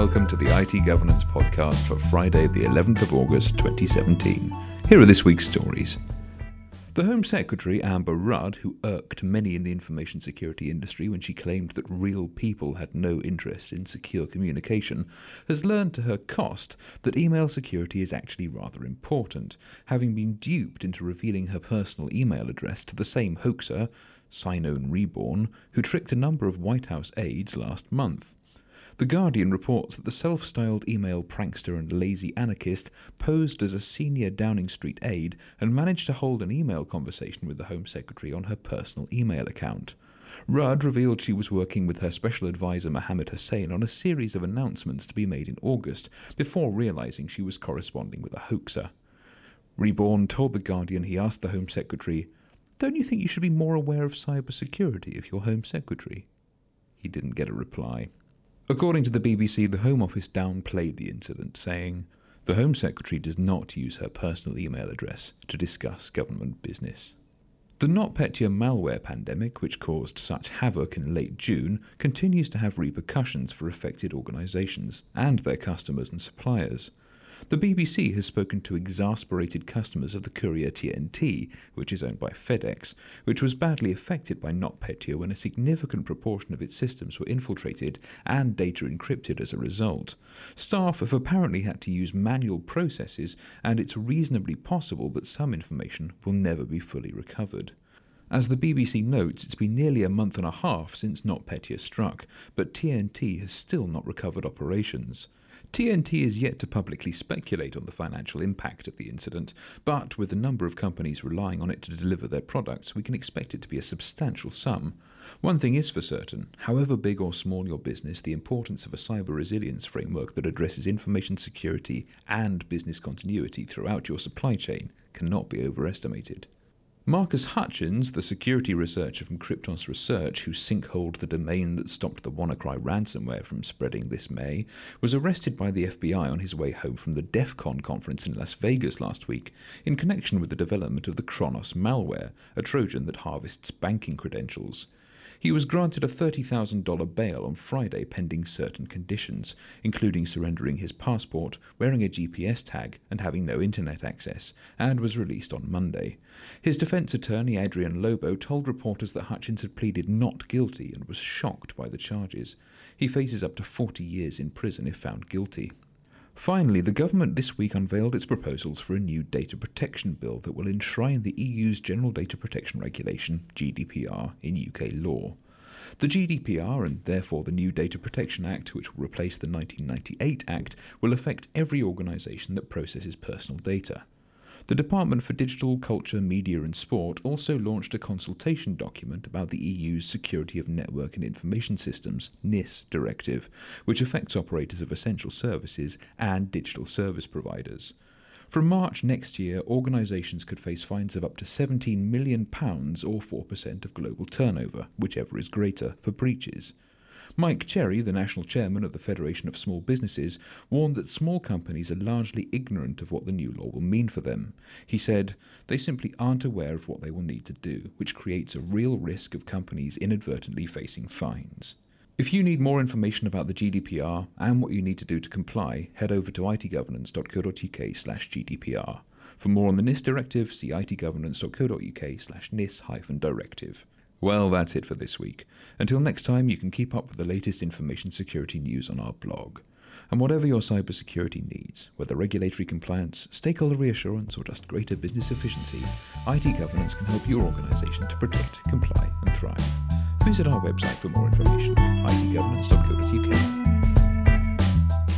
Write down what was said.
welcome to the IT Governance Podcast for Friday, the 11th of August 2017. Here are this week's stories. The Home Secretary, Amber Rudd, who irked many in the information security industry when she claimed that real people had no interest in secure communication, has learned to her cost that email security is actually rather important, having been duped into revealing her personal email address to the same hoaxer, Sinon Reborn, who tricked a number of White House aides last month. The Guardian reports that the self styled email prankster and lazy anarchist posed as a senior Downing Street aide and managed to hold an email conversation with the Home Secretary on her personal email account. Rudd revealed she was working with her special advisor Mohammed Hussein on a series of announcements to be made in August before realizing she was corresponding with a hoaxer. Reborn told The Guardian he asked the Home Secretary, Don't you think you should be more aware of cybersecurity if you're Home Secretary? He didn't get a reply. According to the BBC, the Home Office downplayed the incident, saying, The Home Secretary does not use her personal email address to discuss government business. The NotPetya malware pandemic, which caused such havoc in late June, continues to have repercussions for affected organisations and their customers and suppliers. The BBC has spoken to exasperated customers of the courier TNT, which is owned by FedEx, which was badly affected by NotPetya when a significant proportion of its systems were infiltrated and data encrypted as a result. Staff have apparently had to use manual processes, and it's reasonably possible that some information will never be fully recovered. As the BBC notes, it's been nearly a month and a half since NotPetya struck, but TNT has still not recovered operations. TNT is yet to publicly speculate on the financial impact of the incident, but with the number of companies relying on it to deliver their products, we can expect it to be a substantial sum. One thing is for certain however big or small your business, the importance of a cyber resilience framework that addresses information security and business continuity throughout your supply chain cannot be overestimated. Marcus Hutchins, the security researcher from Kryptos Research, who sinkholed the domain that stopped the WannaCry ransomware from spreading this May, was arrested by the FBI on his way home from the DEF CON conference in Las Vegas last week in connection with the development of the Kronos malware, a Trojan that harvests banking credentials. He was granted a $30,000 bail on Friday pending certain conditions, including surrendering his passport, wearing a GPS tag, and having no internet access, and was released on Monday. His defense attorney, Adrian Lobo, told reporters that Hutchins had pleaded not guilty and was shocked by the charges. He faces up to 40 years in prison if found guilty. Finally, the government this week unveiled its proposals for a new data protection bill that will enshrine the EU's General Data Protection Regulation, GDPR, in UK law. The GDPR, and therefore the new Data Protection Act, which will replace the 1998 Act, will affect every organisation that processes personal data. The Department for Digital, Culture, Media and Sport also launched a consultation document about the EU's Security of Network and Information Systems NIS directive, which affects operators of essential services and digital service providers. From March next year, organisations could face fines of up to £17 million or 4% of global turnover, whichever is greater, for breaches. Mike Cherry, the national chairman of the Federation of Small Businesses, warned that small companies are largely ignorant of what the new law will mean for them. He said, They simply aren't aware of what they will need to do, which creates a real risk of companies inadvertently facing fines. If you need more information about the GDPR and what you need to do to comply, head over to itgovernance.co.uk slash GDPR. For more on the NIS directive, see itgovernance.co.uk slash NIS-directive. Well, that's it for this week. Until next time, you can keep up with the latest information security news on our blog. And whatever your cybersecurity needs, whether regulatory compliance, stakeholder reassurance, or just greater business efficiency, IT Governance can help your organization to protect, comply, and thrive. Visit our website for more information, itgovernance.co.uk.